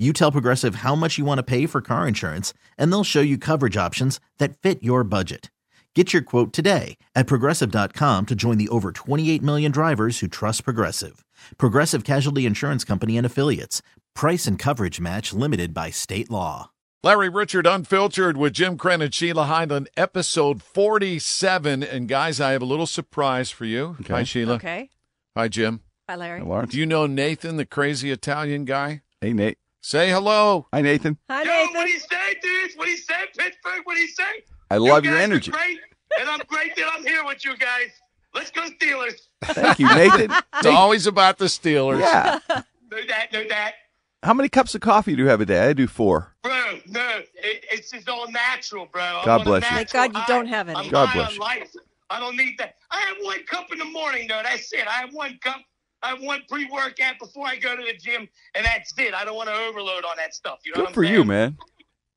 You tell Progressive how much you want to pay for car insurance, and they'll show you coverage options that fit your budget. Get your quote today at progressive.com to join the over 28 million drivers who trust Progressive. Progressive Casualty Insurance Company and Affiliates. Price and coverage match limited by state law. Larry Richert Unfiltered with Jim Krenn and Sheila Hyland, episode 47. And guys, I have a little surprise for you. Okay. Hi, Sheila. Okay. Hi, Jim. Hi, Larry. Hey, Lawrence. Do you know Nathan, the crazy Italian guy? Hey, Nate. Say hello. Hi, Nathan. Hi, Yo, Nathan. what he say, dudes? What he say, Pittsburgh? What he say? I love you your energy. Great, and I'm great that I'm here with you guys. Let's go Steelers. Thank you, Nathan. It's always about the Steelers. yeah. No that, no that. How many cups of coffee do you have a day? I do four. Bro, no, it, it's just all natural, bro. I'm God bless you. Thank God you don't have any. I'm God bless you. life. I don't need that. I have one cup in the morning, though. That's it. I have one cup. I have one pre-workout before I go to the gym, and that's it. I don't want to overload on that stuff. You know Good what for I'm you, saying? man.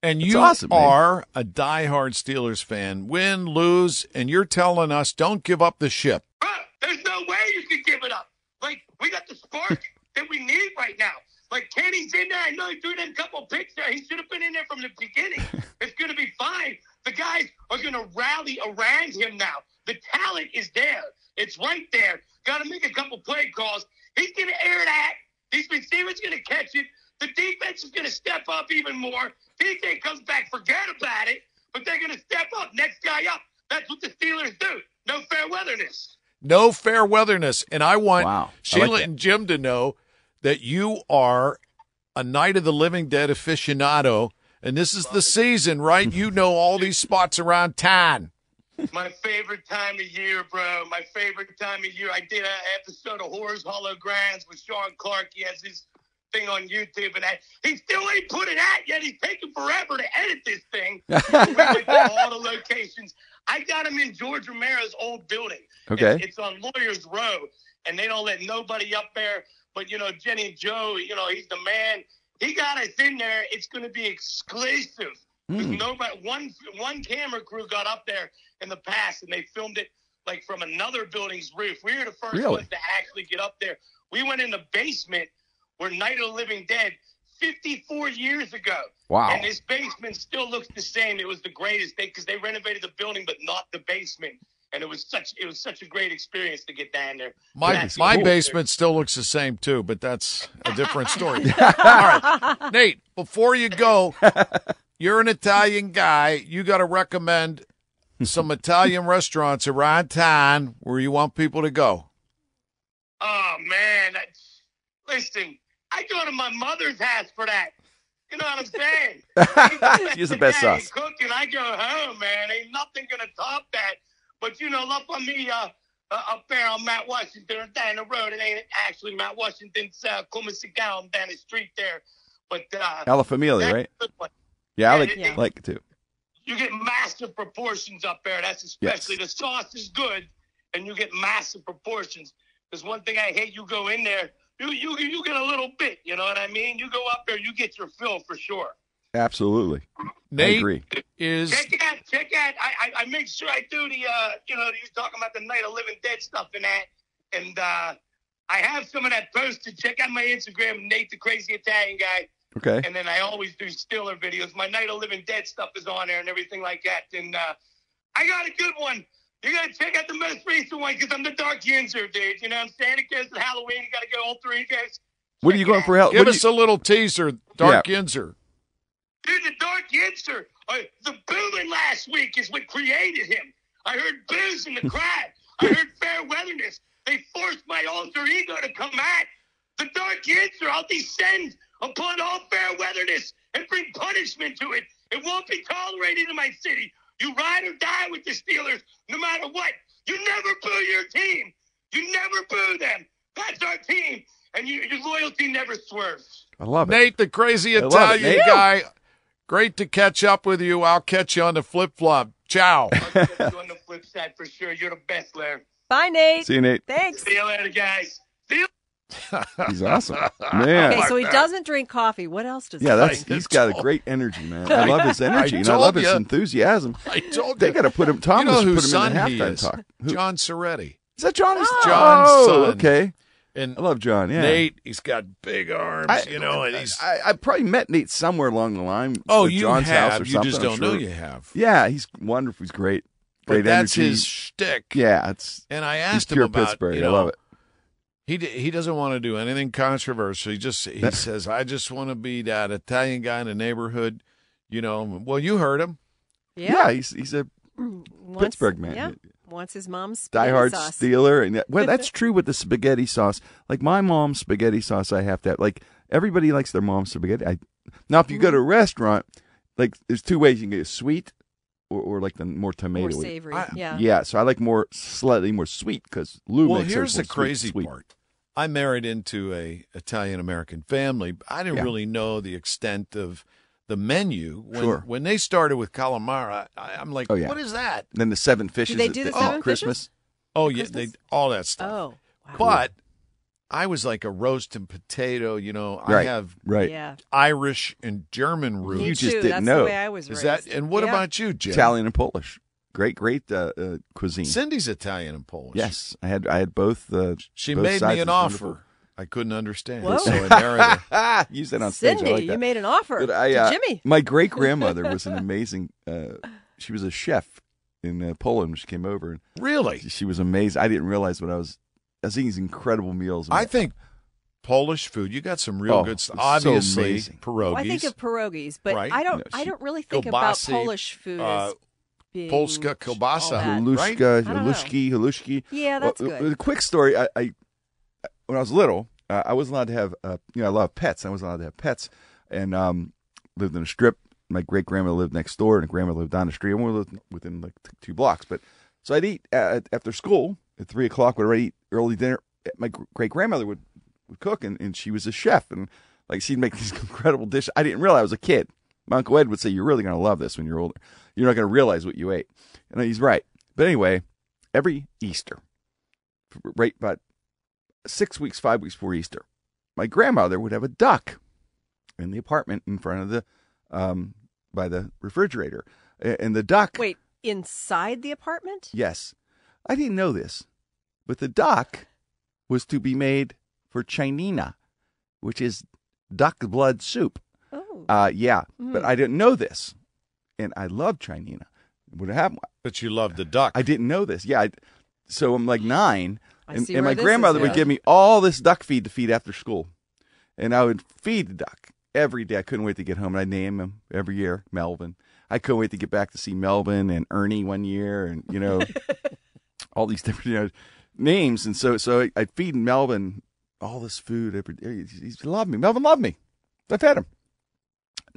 And That's you awesome, man. are a diehard Steelers fan. Win, lose, and you're telling us don't give up the ship. Bro, there's no way you can give it up. Like, we got the spark that we need right now. Like, Kenny's in there. I know he threw them couple picks there. He should have been in there from the beginning. it's going to be fine. The guys are going to rally around him now. The talent is there. It's right there. Got to make a couple play calls. He's going to air that. These receivers going to catch it. The defense is going to step up even more. DJ comes back, forget about it. But they're going to step up. Next guy up. That's what the Steelers do. No fair weatherness. No fair weatherness. And I want Wow. I Sheila like and Jim to know that you are a Night of the Living Dead aficionado. And this is the season, right? You know all these spots around town. My favorite time of year, bro. My favorite time of year. I did an episode of Horror's Hallowed Grounds with Sean Clark. He has his thing on YouTube, and that he still ain't put it out yet. He's taking forever to edit this thing. we went to all the locations. I got him in George Romero's old building. Okay. It's, it's on Lawyers Row, and they don't let nobody up there. But you know, Jenny Joe, you know, he's the man. He got us in there. It's going to be exclusive. Hmm. Nobody, one one camera crew got up there in the past, and they filmed it like from another building's roof. We were the first Really? ones to actually get up there. We went in the basement where Night of the Living Dead 54 years ago. Wow. And this basement still looks the same. It was the greatest thing because they renovated the building, but not the basement. And it was such it was such a great experience to get down there. My my cool. basement still looks the same too, but that's a different story. All right, Nate. Before you go, you're an Italian guy. You got to recommend some Italian restaurants around town where you want people to go. Oh man, that's, listen, I go to my mother's house for that. You know what I'm saying? She's the best Italian sauce. Cook and I go home, man. Ain't nothing gonna top that. But you know, love on me uh, uh, up there on Mount Washington down the road. It ain't actually Mount Washington's uh, Como down down the street there. But uh, Alla Famiglia, that's right? A good one. Yeah, I like, yeah. like it too. you get massive proportions up there. That's especially the sauce is good, and you get massive proportions. Because one thing I hate. You go in there, you you you get a little bit. You know what I mean? You go up there, you get your fill for sure. Absolutely. I Nate agree. is Check out, check out. I, I I make sure I do the uh you know you talking about the Night of Living Dead stuff and that, and uh I have some of that posted. Check out my Instagram, Nate the Crazy Italian Guy. Okay. And then I always do Steeler videos. My Night of Living Dead stuff is on there and everything like that. And uh, I got a good one. You got to check out the most recent one because I'm the Dark Yinzer, dude. You know what I'm saying? It goes to Halloween. You got to go all three guys. What are you going for help? give us you- a little teaser, Dark Yinzer. Dude, the Dark Yinzer, uh, the booing last week is what created him. I heard booze in the crowd. I heard fair weatherness. They forced my alter ego to come out. The dark answer I'll descend upon all fair weatherness and bring punishment to it. It won't be tolerated in my city. You ride or die with the Steelers, no matter what. You never boo your team. You never boo them. That's our team. And you, your loyalty never swerves. I love it. Nate, the crazy love it, Italian guy. Great to catch up with you. I'll catch you on the flip flop. Ciao. I'll get you on the flip side for sure. You're the best, Larry. Bye, Nate. See you, Nate. Thanks. See you later, guys. See you. He's awesome, man. Okay, so he doesn't drink coffee. What else does yeah, he that's I he's got a great energy, man. I love his energy and I told love his enthusiasm. I told They you. got to put him. you Thomas know put him whose son in the he halftime talk. Who- John Soretti. Is that Johnny's? Oh. John's oh, son. okay. And I love John. Yeah. Nate, he's got big arms, I, you know, and he's. I, I probably met Nate somewhere along the line. oh, you John's have. house or you something. just don't know you have. Yeah, he's wonderful. He's great. Great But that's energy. his shtick. Yeah, it's And I he's asked him pure about. Pittsburgh. You know, I love it. He d- he doesn't want to do anything controversial. He just he says, "I just want to be that Italian guy in the neighborhood." You know. Well, you heard him. Yeah, he's he's a Wants- Pittsburgh man. Yeah. Wants his mom's spaghetti diehard sauce. Steeler, and well, that's true with the spaghetti sauce. Like my mom's spaghetti sauce, I have to have. Like everybody likes their mom's spaghetti. I, now, if you go to a restaurant, like there's two ways you can get it: sweet or, or like the more tomato. More savory. I- yeah. Yeah, so I like more slightly more sweet because Lou well, makes here's hers the more sweet- crazy sweet. part. I married into a Italian American family. I didn't Yeah. really know the extent of the menu when Sure. when they started with calamari. I, I'm like, Oh, yeah. what is that? Then the seven fishes. they at do the at seven Christmas. Oh yeah, Christmas? they all that stuff. Oh. Wow. But I was like a roast and potato. You know, I have Right. Yeah. Irish and German roots. Me You just too. didn't That's know. the way I was Is raised. that? And what Yeah. about you, Jim? Italian and Polish. Great, great uh, uh, cuisine. Cindy's Italian and Polish. Yes, I had I had both. Uh, She both made sides. me an It wonderful. offer. I couldn't understand. Whoa. So I married her. Use that on stage. Cindy, I like you made an offer But I, to uh, Jimmy. My great grandmother was an amazing. Uh, she was a chef in uh, Poland. when She came over and Really? she was amazing. I didn't realize what I was. I was eating these incredible meals. I think Polish food. You got some real Oh, good stuff. it's so Obviously, amazing. pierogies. Well, I think of pierogies, but Right. I don't. No, I don't really think about Polish food uh, being Polska kielbasa. that. Halushka. Halushka, I don't know. halushki, halushki. Yeah, that's Well, good. A quick story. I, I when I was little, uh, I wasn't allowed to have. Uh, you know, I love pets. I wasn't allowed to have pets, and um, lived in a strip. My great grandmother lived next door, and grandma lived down the street. And we lived within like t- two blocks. But so I'd eat uh, after school at three o'clock. Would already eat early dinner. My great grandmother would would cook, and, and she was a chef, and like she'd make these incredible dishes. I didn't realize I was a kid. My uncle Ed would say, "You're really going to love this when you're older. You're not going to realize what you ate," and he's right. But anyway, every Easter, right about six weeks, five weeks before Easter, my grandmother would have a duck in the apartment in front of the um, by the refrigerator, and the duck. Wait, inside the apartment? Yes, I didn't know this, but the duck was to be made for czernina, which is duck blood soup. Oh, Uh, yeah, but Hmm. I didn't know this, and I love czernina. Would have But you love the duck. I didn't know this. Yeah, I, so I'm like nine, and, and my grandmother would give me all this duck feed to feed after school, and I would feed the duck every day. I couldn't wait to get home, and I'd name him every year Melvin. I couldn't wait to get back to see Melvin and Ernie one year, and you know, all these different you know, names. And so, so I'd feed Melvin all this food every day. He he loved me. Melvin loved me. I fed him.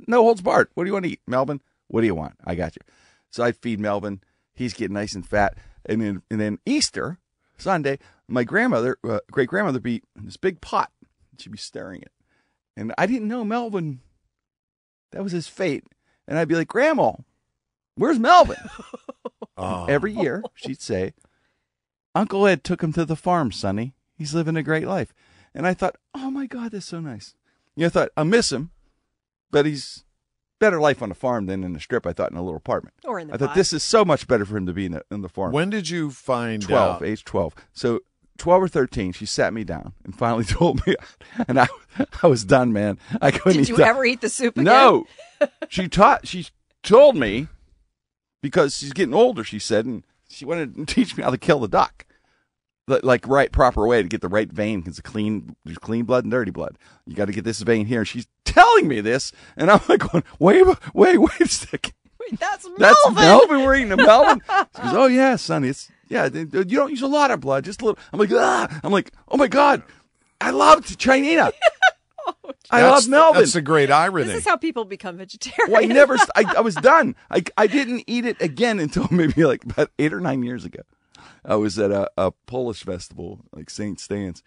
No holds barred. What do you want to eat, Melvin? What do you want? I got you. So I feed Melvin. He's getting nice and fat. And then, and then Easter Sunday, my grandmother, uh, great grandmother, be in this big pot. She'd be stirring it, and I didn't know Melvin. That was his fate. And I'd be like, Grandma, where's Melvin? Oh. Every year, she'd say, Uncle Ed took him to the farm, Sonny. He's living a great life. And I thought, oh my God, that's so nice. You know, I thought, I miss him, but he's better life on the farm than in the strip, I thought, in a little apartment. or in the I thought pot. this is so much better for him to be in the, in the farm. When did you find 12, out? age 12. So 12 or 13, she sat me down and finally told me, and I, I was done, man. I couldn't Did you ever eat the soup again? No. she taught, she told me because she's getting older, she said, and she wanted to teach me how to kill the duck. Like, like right proper way to get the right vein because the clean there's clean blood and dirty blood. You got to get this vein here. And she's telling me this, and I'm like going, wait, wait, wait a second. Wait, that's Melvin. That's Melvin. We're eating a Melvin. She goes, "Oh yeah, sonny. It's yeah. they- You don't use a lot of blood, just a little." I'm like, ah. I'm like, oh my god. I loved Czernina. I love Melvin. That's a great irony. This is how people become vegetarians. well, I never. I, I was done. I I didn't eat it again until maybe like about eight or nine years ago. I was at a, a Polish festival, like Saint Stan's,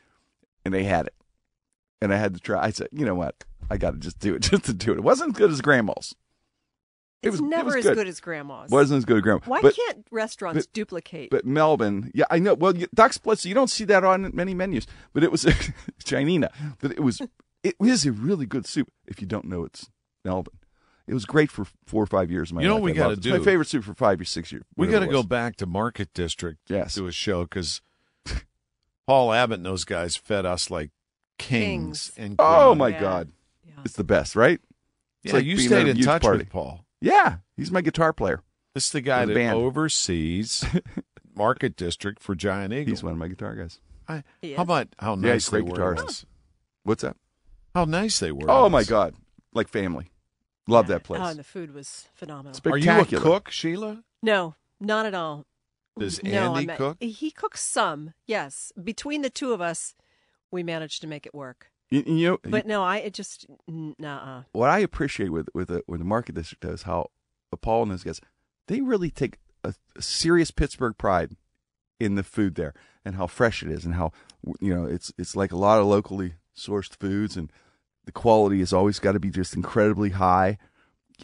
and they had it, and I had to try. I said, you know what? I got to just do it, just to do it. It wasn't as good as grandma's. It it's was- it never was as good. good. as grandma's. wasn't as good as grandma. Why but, can't restaurants but- duplicate? But Melvin, yeah, I know. Well, you- Duck's Blitz, you don't see that on many menus, but it was Czernina. But it was, it is a really good soup if you don't know it's Melvin. It was great for four or five years. Of my You know life. what we gotta loved it. It's do? My favorite soup for five or six years. we got to go back to Market District Yes. to a show because Paul Abbott and those guys fed us like kings. Kings. and Oh my Yeah. God, Yeah. it's the best, right? It's Yeah, like you stayed in touch party. with Paul. Yeah, he's my guitar player. This is the guy With a that band. oversees Market District for Giant Eagle. He's one of my guitar guys. I, He how is. about how Yeah, nice he's a they great were? to guitarist. What's that? How nice they were. Oh my. God, like family. Love Yeah. that oh, place. Oh, and the food was phenomenal. It's Are you a cook, Sheila? No, not at all. Does no, Andy I'm- cook? He cooks some. Yes, between the two of us, we managed to make it work. You, you know, But no, I it just nah. what I appreciate with with the, with the market district is how Paul and those guys they really take a, a serious Pittsburgh pride in the food there and how fresh it is and how you know it's it's like a lot of locally sourced foods and the quality has always got to be just incredibly high.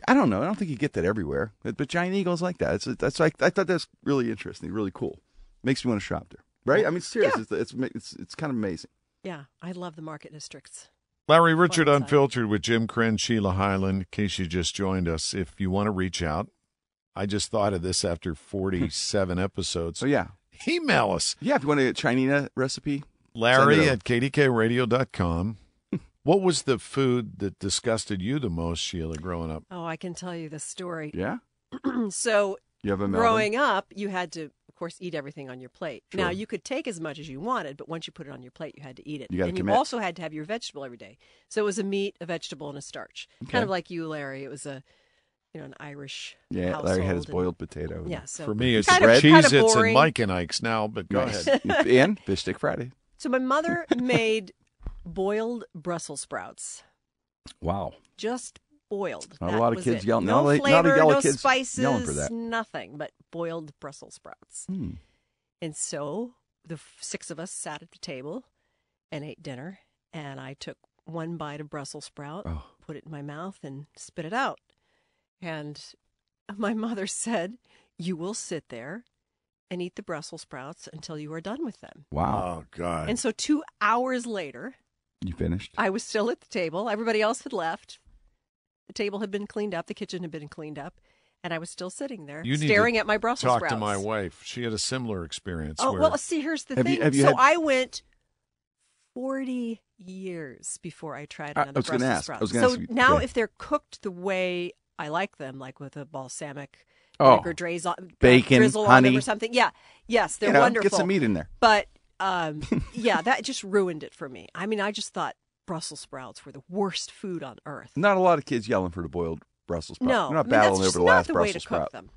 I don't know. I don't think you get that everywhere, but, but Giant Eagle's like that. It's that's like I thought that's really interesting, really cool. Makes me want to shop there, right? I mean, seriously, Yeah. It's, it's it's it's kind of amazing. Yeah, I love the market districts. Larry Richert Fun. Unfiltered with Jim Krenn, Sheila Hyland. In case you just joined us, if you want to reach out, I just thought of this after 47 episodes. So yeah, Email us, yeah. If you want a Czernina recipe, Larry Send it at kdkradio.com. what was the food that disgusted you the most, Sheila, growing up? Oh, I can tell you the story. yeah, so you have a Melvin? growing up, you had to, of course, eat everything on your plate. Now you could take as much as you wanted, but once you put it on your plate, you had to eat it. You and commit. you also had to have your vegetable every day. So it was a meat, a vegetable, and a starch. Okay. Kind of like you, Larry. It was a, you know, an Irish. Yeah, Larry had his household and- boiled potato. Yeah. So For me, it's bread. of Cheez-Its and. Mike and Ike's now, but go ahead. and Fish Stick Friday. So my mother made boiled Brussels sprouts. Wow. Just boiled. Not a lot of kids it. yelling- No not a- not a flavor, no kids spices, yelling for that. nothing but boiled Brussels sprouts. Hmm. And so the six of us sat at the table and ate dinner. And I took one bite of Brussels sprout, Oh. put it in my mouth, and spit it out. And my mother said, You will sit there and eat the Brussels sprouts until you are done with them. Wow. Oh, God. And so two hours later, You finished? I was still at the table. Everybody else had left. The table had been cleaned up. The kitchen had been cleaned up. And I was still sitting there You staring at my Brussels Talk sprouts. to my wife. She had a similar experience. Oh, where well, see, here's the Have you- thing. have you so had- I went 40 years before I tried I- I another was Brussels ask. I sprout. was gonna so ask you- now, yeah. if they're cooked the way I like them, like with a balsamic Oh. vinegar draze on, uh, Bacon, drizzle on honey. them or something. Yeah, yes, they're you know, wonderful. Get some meat in there. But um, yeah, that just ruined it for me. I mean, I just thought Brussels sprouts were the worst food on earth. Not a lot of kids yelling for the boiled Brussels sprouts. No, They're not I mean, battling that's over the not last the Brussels way to sprout. cook them.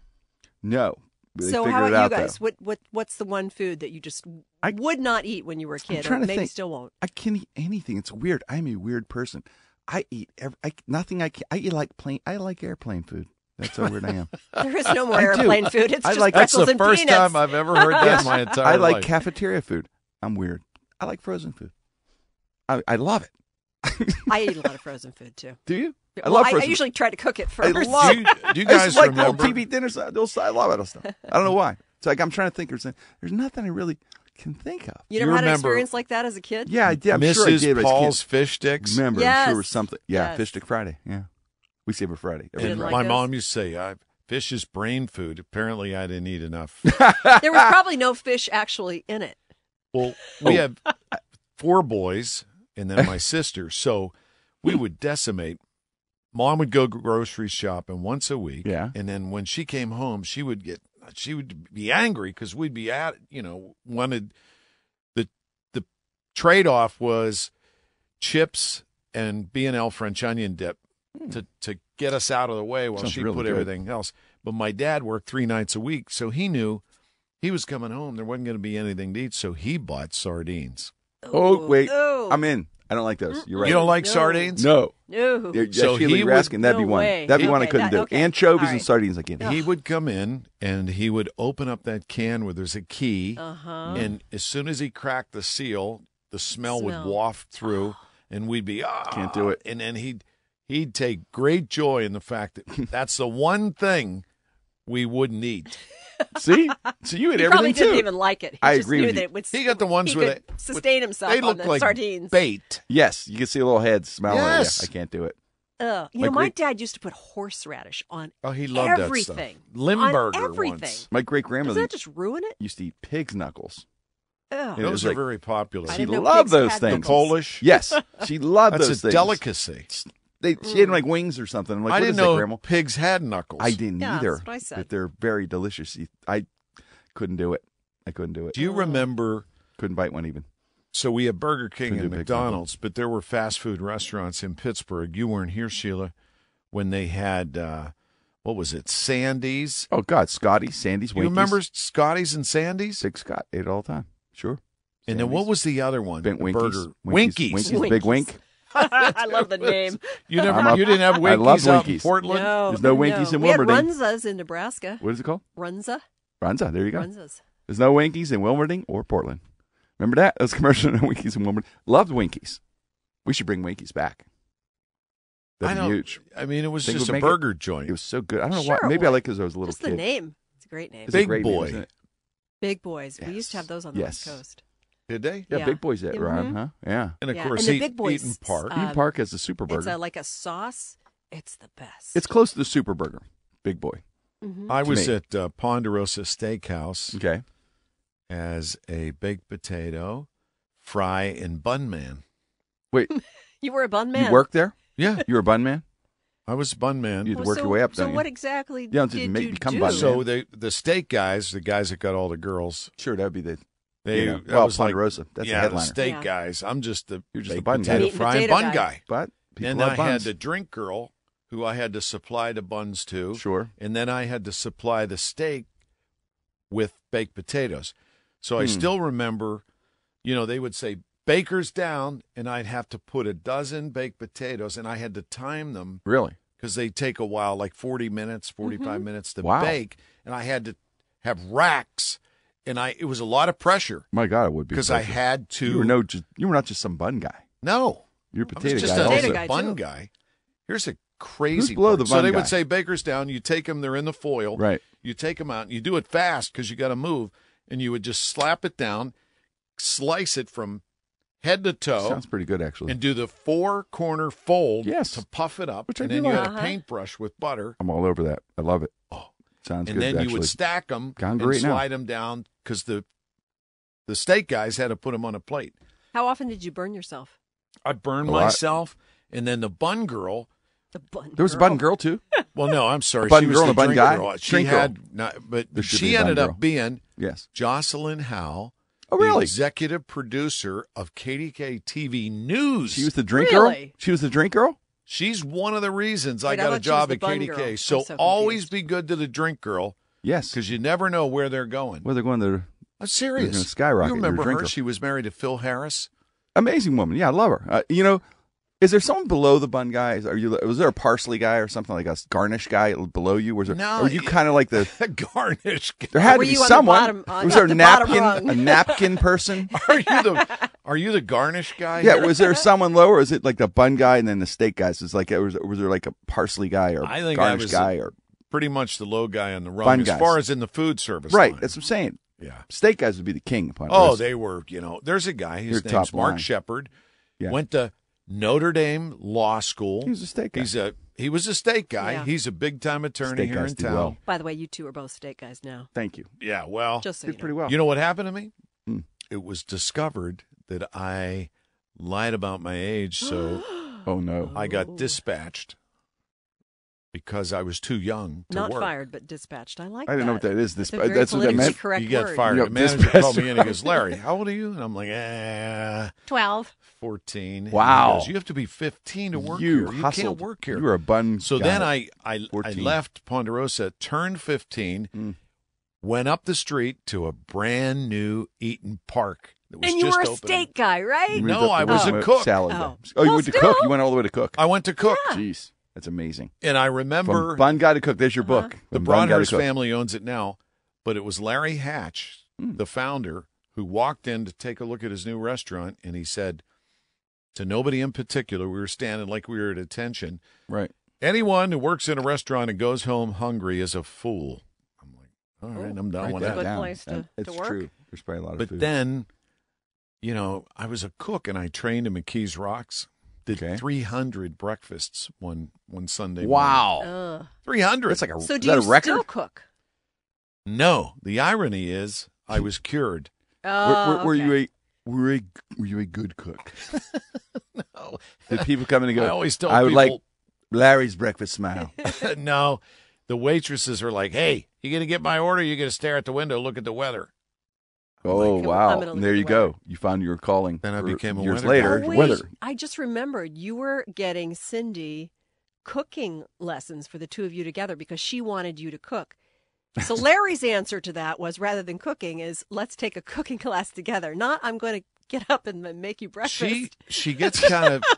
No. They so how about out, you guys? though. What what what's the one food that you just I- would not eat when you were a kid, or trying to maybe think. still won't? I can eat anything. It's weird. I'm a weird person. I eat every, I, nothing. I can, I eat like plain. I like airplane food. That's how weird I am. There is no more I do. airplane food. It's I just like- That's pretzels the and first peanuts. time I've ever heard that in my entire I like life. cafeteria food. I'm weird. I like frozen food. I, I love it. I eat a lot of frozen food too. Do you? I Well, love I, I frozen. usually try to cook it I first. love- do you, do you guys just like remember? old TV dinners. I those- I love that stuff. I don't know why. It's like I'm trying to think. There's there's nothing I really can think of. You You never had an experience like that as a kid? Yeah, I did. I'm Mrs. sure I did. but I Paul's fish sticks. remember. I'm sure it was something. Yeah, Yes. Fish Stick Friday. Yeah, we save it Friday. every And Friday. like my those? mom used to say, I, "Fish is brain food." Apparently, I didn't eat enough. There was probably no fish actually in it. Well, we Oh. have four boys and then my sister, so we would decimate. Mom would go grocery shopping once a week, Yeah. and then when she came home, she would get she would be angry because we'd be at you know wanted the the trade off was chips and B and L French onion dip to to get us out of the way while Hmm. Sounds she really put good. everything else. But my dad worked three nights a week, so he knew he was coming home. There wasn't going to be anything to eat, so he bought sardines. Oh wait, Ooh. I'm in. I don't like those. You're right. You don't like No. sardines? No. No. Yeah, So Sheila, he you're would- asking. That'd be No one. way. That'd be one I Okay, couldn't that- do. okay. Anchovies All and right. sardines I can't do. He would come in and he would open up that can where there's a key, Uh-huh. and as soon as he cracked the seal, the smell, would Smell. waft through, and we'd be ah, Can't do it. And then he'd he'd take great joy in the fact that that's the one thing we wouldn't eat. See? So you ate he probably didn't too. even like it. He I just agree knew with that you. it would. He got the ones he with could it- sustain himself They on look the like sardines. bait. Yes, you can see a little head smelling. at Yes. you. I can't do it. Ugh. You My know, my great- dad used to put horseradish on Oh, he loved everything. that stuff. Limburger on everything. once. My great Doesn't grandmother that just ruin it? used to eat pig's knuckles. Ugh. Yeah. It Those are like- very popular. I She didn't know loved pigs those had the things. Polish. Yes, she loved That's those a things. delicacy. They, she had like wings or something. I'm like, I what didn't is that, Grandma? pigs had knuckles. I didn't Yeah, either. that's what I said. But they're very delicious. I couldn't do it. I couldn't do it. Do you remember? couldn't bite one even. So we had Burger King Couldn't and McDonald's, but there were fast food restaurants in Pittsburgh. You weren't here, Sheila, when they had uh, what was it, Sandy's? Oh God, Scotty, Sandy's. You remember Scotty's and Sandy's? Big Scott ate it all the time. Sure. And then what was the other one? Bent The Winkies. Burger Winkies. Winkies. Winkies. Big Winkies. wink. I love the name. You never, I'm you didn't have I Winkies love out in Winkies. Portland. No, There's no Winkies in we had Runzas in Nebraska. What is it called? Runza. Runza. There you go. Runzas. There's no Winkies in Wilmerding or Portland. Remember that? Those commercial no Winkies in Wilmerding. Loved Winkies. We should bring Winkies back. I That'd be huge. I mean, it was Think just a make it- burger joint. It was so good. I don't know Sure why. it Maybe I would. like because I was a little Just kid. the name. It's a great name. It's a Big great name, Boy. isn't it? Big Boys. We used to have those on the Yes. West Coast. Did they? Yeah, Yeah. Big Boys at Ron, Mhm. huh? Yeah. And of Yeah, course, and the Eat- Big Boys, Eat'n Park. uh, Eat'n Park has the Super It's Burger. a, like a sauce. It's the best. It's close to the Super Burger. Big Boy. Mhm. I was me. at uh, Ponderosa Steakhouse Okay. as a baked potato, fry, and bun man. Wait, You were a bun man. you worked there? Yeah, You were a bun man? I was bun man. You had to Well, work so, your way up, So don't you? what exactly You don't have did make- you become do? bun So man. they, the steak guys, the guys that got all the girls, Sure, that'd be the they you know, well, was like, Ponderosa. That's yeah, the headliner. the steak Yeah. guys. I'm just the You're just the bun guy. potato Meat fry potato bun guy. guy. but people Then love I buns. had the drink girl, who I had to supply the buns to. Sure. and then I had to supply the steak with baked potatoes. So I Hmm. still remember, you know, they would say baker's down, and I'd have to put a dozen baked potatoes, and I had to time them Really? because they take a while, like forty minutes, 45 Mm-hmm. minutes to Wow. bake, and I had to have racks, and I it was a lot of pressure My God, it would be. because I had to. You were no, just, you were not just some bun guy. no, You're a I was potato just guy a also. Potato guy, bun too. guy. Here's a crazy below part. the so they guy? would say baker's down. You take them; they're in the foil. Right. You take them out and you do it fast because you got to move, and you would just slap it down, slice it from head to toe, Sounds pretty good, actually. and do the four corner fold Yes. to puff it up. Which and do then you like. had a Uh-huh. paintbrush with butter. I'm all over that. I love it. Oh. Sounds and good, then actually. you would stack them Gone and great now. slide them down because the the steak guys had to put them on a plate. How often did you burn yourself? I burned A lot. myself, and then the bun girl. The bun. there was a bun girl, too. Well, no, I'm sorry. A bun she was girl the and a bun guy? Girl. She Drink girl. had not, but There she be a bun ended girl. up being Yes. Jocelyn Howe. Oh, the really? executive producer of KDK TV News. She was the drink girl? Really? She was the drink girl? She's one of the reasons I Wait, I got a thought she was job at KDK. girl. So, so always be good to the drink girl Yes. because you never know where they're going. Where they're going to. I'm serious. gonna skyrocket You remember her? girl. She was married to Phil Harris. Amazing woman. Yeah, I love her. Uh, you know, is there someone below the bun guy? Is- Are you? Was there a parsley guy or something like a garnish guy below you? Was there? No, Or are you kind of like the? Garnish. Guy. There had Were to be you the someone. bottom- on was there a the bottom napkin? A napkin person? Are you the Are you the garnish guy? yeah. here? Was there someone lower? Or is it like the bun guy and then the steak guys? Is like was, was there like a parsley guy or I think I garnish was guy the or pretty much the low guy on the rung Bun as guys. far as in the food service. right? line. That's what I'm saying. yeah. Steak guys would be the king. Upon Oh, roast. they were. You know, there's a guy. His You're name's Mark line. Shepard. Yeah. Went to Notre Dame Law School. He's a state guy. He's a he was a state guy. Yeah. He's a big time attorney Steak here guys in town. well. By the way, you two are both state guys now. Thank you. Yeah, well, Just so Did you know. pretty well. you know what happened to me? Hmm. It was discovered that I lied about my age, so oh no. I got dispatched because I was too young to Not work. fired, but dispatched. I like that. I didn't know what that. that is. This, That's, a very that's what that meant. correct You get word. fired. Yep, the manager dispatched. called me in. He goes, "Larry, how old are you?" And I'm like, "Eh, 12. 14." And Wow. He goes, you have to be 15 to work you here. You hustled. can't work here. You were a bun. So guy. then I I, I left Ponderosa, turned 15, Mm. went up the street to a brand new Eat'n Park that was And you just were a opening. steak guy, right? No, I was where a cook. Salad Oh. Oh, you Well, went to cook. You went all the way to cook. I went to cook, Jeez, that's amazing. and I remember From bun guy to cook. There's your Uh-huh. book. the From bun guy Broadhurst family owns it now, but it was Larry Hatch, Hmm. the founder, who walked in to take a look at his new restaurant, and he said to nobody in particular, we were standing like we were at attention. Right. Anyone who works in a restaurant and goes home hungry is a fool. I'm like, all right, Oh, I'm down Write with that that. Good down. place to- That- to it's work. true. There's probably a lot of But food. then, you know, I was a cook and I trained in McKees Rocks. Did Okay. 300 breakfasts one one Sunday. wow, Ugh. 300. that's like a So do that you a record? still cook? no, the irony is I was cured. Oh, were, Oh, were, were you okay. a were, a were you a good cook? no. Did people come in and go? I always tell I would like Larry's breakfast smile. no. The waitresses are like, "Hey, you gonna get my order? You gonna stare at the window, look at the weather." Oh I'm wow! gonna look And there you the go. You found your calling. Then I became a years weather later. Oh, wait. weather. I just remembered you were getting Cindy cooking lessons for the two of you together because she wanted you to cook. So Larry's answer to that was rather than cooking is let's take a cooking class together. Not I'm going to get up and make you breakfast. She she gets kind of.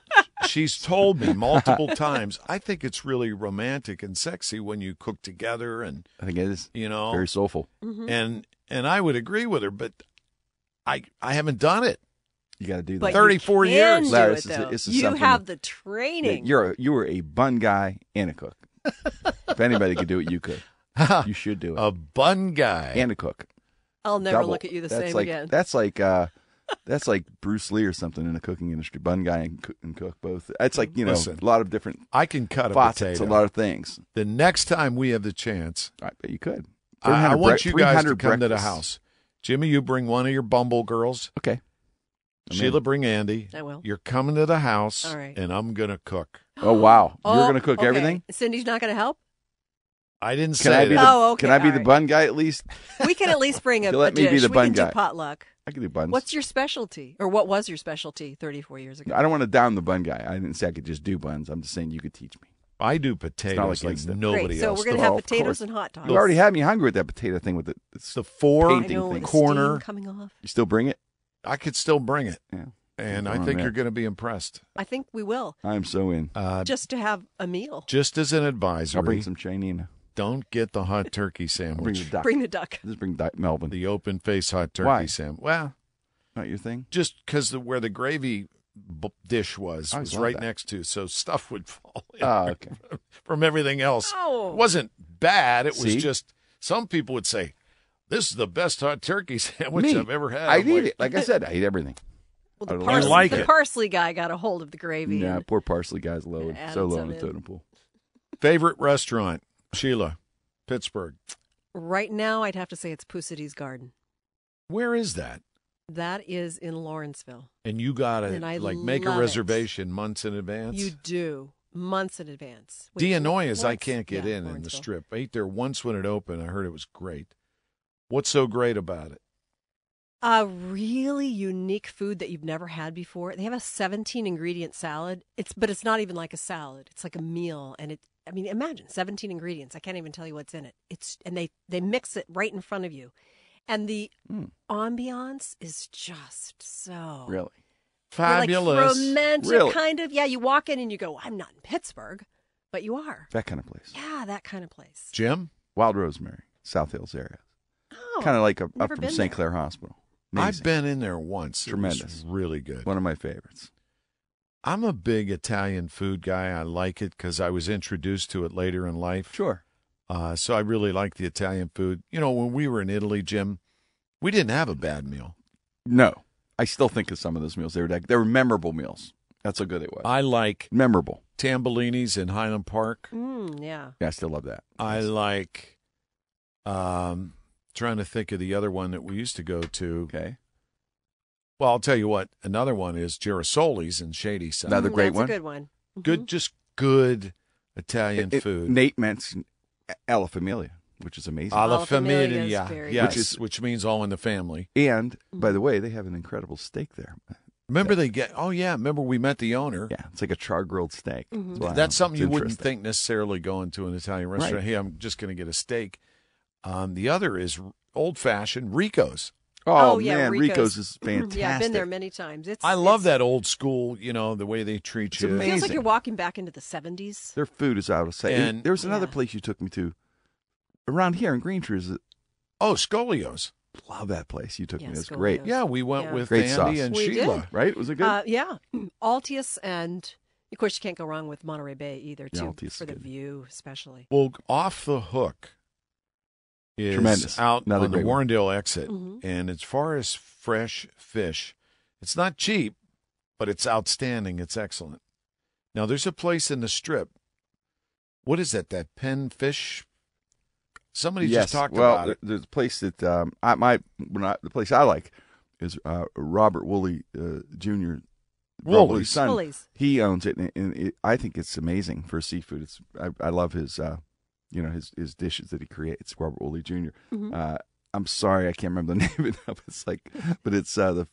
She's told me multiple times. I think it's really romantic and sexy when you cook together, and I think it is you know, very soulful. Mhm. and and I would agree with her, but I I haven't done it. You got to do But that. you 34 can years. do Larry, it, this is- though. this is you have the Yeah, training. you're a, you were a bun guy and a cook. if anybody could do it, you could. You should do it. a bun guy. and a cook. I'll never Double. look at you the that's same like, again. That's like uh, that's like Bruce Lee or something in the cooking industry. Bun guy and cook, and cook both. It's like you know Listen, a lot of different I can cut a facets, potato. a lot of things. the next time we have the chance, I bet you could. I, I want bre- you guys to 300 come to the house. Jimmy, you bring one of your Bumble girls. Okay. I'm Sheila, in. bring Andy. I will. You're coming to the house, All right. and I'm gonna cook. Oh wow! Oh, You're gonna oh, cook okay. everything. Cindy's not going to help. I didn't Can say I be that. the Oh, okay, Can I be all the right. bun guy at least? We can at least bring a, You let a me be dish. the we bun can guy. do potluck. I can do buns. What's your specialty, or what was your specialty 34 years ago? I don't want to down the bun guy. I didn't say I could just do buns. I'm just saying you could teach me. I do potatoes like like, nobody Great. So we're going to does. have Oh, potatoes and hot dogs. You already had me hungry with that potato thing with the. It's, the four I know, thing. the corner. steam coming off. you still bring it? I could still bring it, Yeah. and I think man. you're going to be impressed. I think we will I am so in. Uh, just to have a meal. just as an I'll advisory, bring some Chinese. don't get the hot turkey I'll bring the sandwich, duck. Bring the duck. Just bring di- Melvin. the open face hot turkey Why? sandwich. Well, Not your thing. just because the, where the gravy b- dish was I was right that. next to, so stuff would fall in Oh, okay. from everything else. Oh. It wasn't bad. It was just some people would say, "This is the best hot turkey sandwich Me. I've ever had." I I'm eat like, it. Like I said, I eat everything. Well, I the don't parsley, like the it. parsley guy got a hold of the gravy. Yeah, and poor parsley guy's low, so low some on the totem pole. Favorite restaurant, Sheila, Pittsburgh. Right now, I'd have to say it's Pusadee's Garden. Where is that? That is in Lawrenceville. And you gotta like make a love it. reservation months in advance. You do months in advance. Wait, DiAnoia is I can't get yeah, in in the strip. I ate there once when it opened. I heard it was great. What's so great about it? A really unique food that you've never had before. They have a 17 ingredient salad. It's but it's not even like a salad. It's like a meal and it I mean imagine 17 ingredients. I can't even tell you what's in it. It's and they they mix it right in front of you. And the Mm. ambiance is just so Really? You're like Fabulous. romantic Really? kind of. Yeah, you walk in and you go, I'm not in Pittsburgh, but you are. That kind of place. Yeah, that kind of place. Jim, Wild Rosemary, South Hills area. Oh, kind of like a, up from St. Clair Hospital. I've been in there once. It was Tremendous. really good. one of my favorites. I'm a big Italian food guy. I like it because I was introduced to it later in life. Sure. Uh, so I really like the Italian food. You know, when we were in Italy, Jim, we didn't have a bad meal. No, I still think of some of those meals. They were they were memorable meals. That's how good they was. I like memorable. Tambellini's in Highland Park. Mm, yeah. Yeah, I still love that. I Yes. like, um, trying to think of the other one that we used to go to. Okay. Well, I'll tell you what. Another one is Girasole's in Shadyside. Another Mm, great that's one. a good one. Mhm. Good, just good Italian It- food. Nate mentioned Alla Famiglia, which is amazing. Alla Alla Famiglia is Famiglia, very yes, good. which, means all in the family. and Mm-hmm. by the way, they have an incredible steak there. Remember they get? Oh yeah, remember we met the owner. Yeah, it's like a char grilled steak. Mhm. Wow, That's something it's you wouldn't think necessarily going to an Italian restaurant. Right. Hey, I'm just going to get a steak. Um, the other is old fashioned Rico's. Oh, yeah, man, Rico's, Rico's is fantastic. yeah, I've been there many times. It's I love it's- that old school, you know, the way they treat It's you. It feels like you're walking back into the 70s. Their food is out of sight. And- there was another Yeah. place you took me to around here in Green Tree Trees. Oh, Scolios. Love that place you took Yeah, me. It's great. Yeah, we went Yeah. with Great Andy sauce. and We Sheila. did. Right? Was it good? Uh, yeah, Altius, and of course you can't go wrong with Monterey Bay either, too, Altius for the good. view especially. Well, off the hook is Tremendous. out Another on the great one. Warrendale exit. Mhm. And as far as fresh fish, it's not cheap, but it's outstanding. It's excellent. Now, there's a place in the strip. What is that? That Penn Fish? Somebody yes. just talked well, about there- it. there's a place that um, I my when I, the place I like is uh, Robert Wholey uh, Jr. Robert Wholey's. son. Wholey's. He owns it, and, and it, I think it's amazing for seafood. It's I, I love his uh, you know his his dishes that he creates. Robert Wholey Jr. Mhm. Uh, I'm sorry, I can't remember the name of it. now, but It's like, but it's uh, the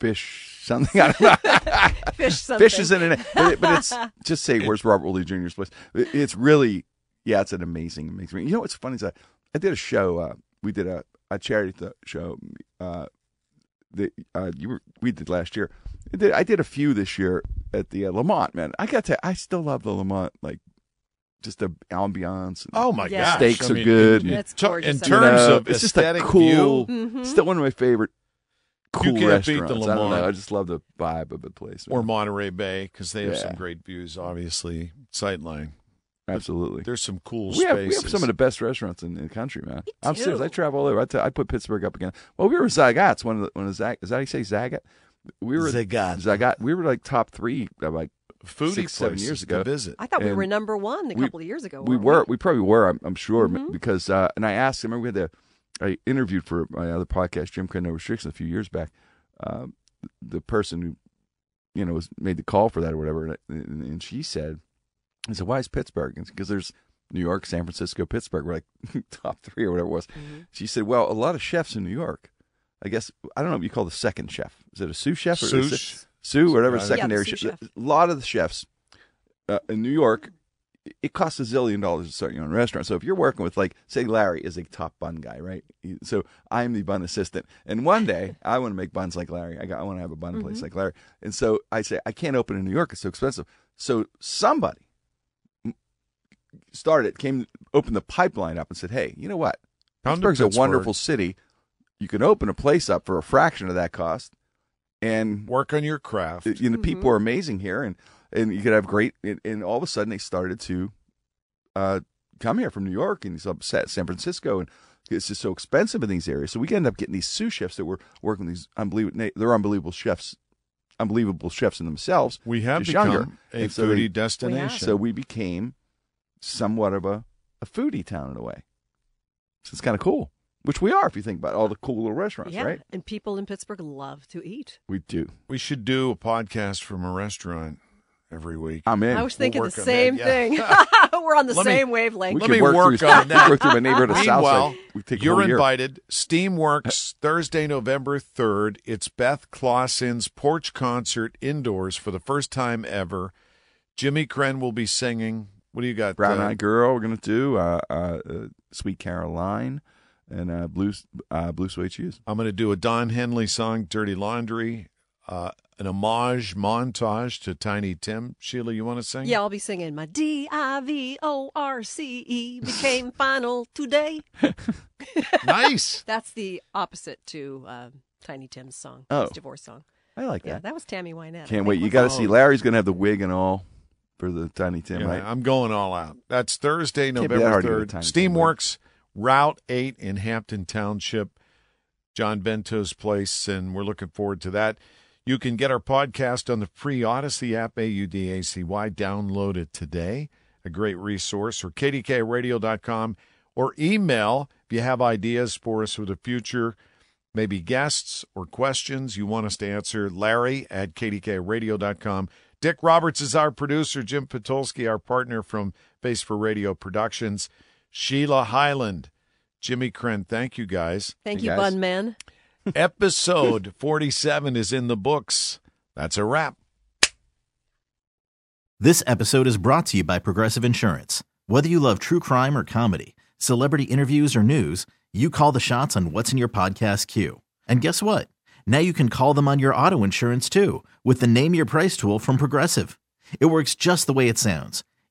fish something. I don't know. Fish something. Fish is in it, but, it, but it's just say where's Robert Wholey Jr.'s place. It- It's really, yeah, it's an amazing, amazing. You know what's funny is I, I did a show. Uh, we did a, a charity th- show. Uh, that uh, you were, we did last year. I did, I did a few this year at the uh, LeMont. Man, I got to. I still love the LeMont. Like just the ambiance. and- Oh, my Yeah. gosh. Steaks I are mean, good. in- It's in terms you know, of it's just a aesthetic cool. view, Mhm. Still one of my favorite cool can't beat the restaurants. I don't know. I just love the vibe of the place. or Monterey Bay, because they have Yeah. some great views, obviously. Sightline. Absolutely. There's some cool We have, spaces. we have some of the best restaurants in, in the country, man. Me I'm serious. I travel all over. I, t- I put Pittsburgh up again. Well, we were Zagat's one of the one of Zag. Is that how you say Zagat? We were Zagat. Zagat. We were like top three. Like foodie six, seven places years to ago. visit. I thought we were number one a we- couple of years ago. we weren't were. We probably were. I'm, I'm sure Mhm. because. Uh, and I asked. I remember we had the. I interviewed for my other podcast, Jim Krenn No Restrictions, a few years back. Um, the person who, you know, was made the call for that or whatever, and, and, and she said, "I said, why is Pittsburgh? Because there's New York, San Francisco, Pittsburgh were like top three or whatever it was." Mhm. She said, "Well, a lot of chefs in New York. I guess I don't know what you call the second chef. Is it a sous chef or is it Sous. Or whatever secondary chef? A lot of the chefs uh, in New York, it costs a zillion dollars to start your own restaurant. So if you're working with like, say, Larry is a top bun guy, right? So I'm the bun assistant, and one day I want to make buns like Larry. I got, I want to have a bun place like Larry, and so I say I can't open in New York; it's so expensive. So somebody started came opened the pipeline up and said, "Hey, you know what? Pittsburgh's a wonderful city. You can open a place up for a fraction of that cost, and Work on your craft. you know people are amazing here, and and you could have great. And, and all of a sudden, they started to uh, come here from New York and some Sa- San Francisco, and it's just so expensive in these areas. So we end up getting these sous chefs that were working these unbelievable. They're unbelievable chefs, unbelievable chefs in themselves. we have become younger. a And so foodie they- destination. So we became somewhat of a, a foodie town in a way. So it's kind of cool, which we are if you think about all the cool little restaurants, Yeah, right? and people in Pittsburgh love to eat. We do. we should do a podcast from a restaurant every week. I'm in. I was thinking We'll the same thing. yeah. we're on the Let me- same wavelength. we Let me work, work through, on that. work through my neighborhood of Meanwhile, Southside. We take a you're invited. Steamworks Thursday, November third. It's Beth Clausen's porch concert indoors for the first time ever. Jimmy Krenn will be singing. What do you got? Brown uh, Eyed Girl. We're gonna do uh, uh, uh, Sweet Caroline and uh, Blue uh, Blue Suede Shoes. I'm going to do a Don Henley song, "Dirty Laundry," uh, an homage montage to Tiny Tim. Sheila, you want to sing? Yeah, I'll be singing my D I V O R C E became final today. nice. That's the opposite to um, Tiny Tim's song, Oh. his divorce song. I like Yeah, that. that was Tammy Wynette. Can't wait. You got to see Larry's gonna have the wig and all for the Tiny Tim, Yeah, right? I'm going all out. That's Thursday, Can't be that November hard to get a third. Tiny Tim, Steamworks Route Eight in Hampton Township, John Bento's place, and we're looking forward to that. You can get our podcast on the free Odyssey app, A U D A C Y. Download it today. A great resource, or kdkradio.com, or email if you have ideas for us for the future, maybe guests or questions you want us to answer. Larry at kdkradio.com. Dick Roberts is our producer. Jim Patulski, our partner from Face for Radio Productions. Sheila Hyland, Jimmy Krenn. Thank you, guys. Thank Hey, you, guys. Bun Man. Episode 47 is in the books. That's a wrap. This episode is brought to you by Progressive Insurance. Whether you love true crime or comedy, celebrity interviews or news, you call the shots on what's in your podcast queue. And guess what? Now you can call them on your auto insurance too with the Name Your Price tool from Progressive. It works just the way it sounds.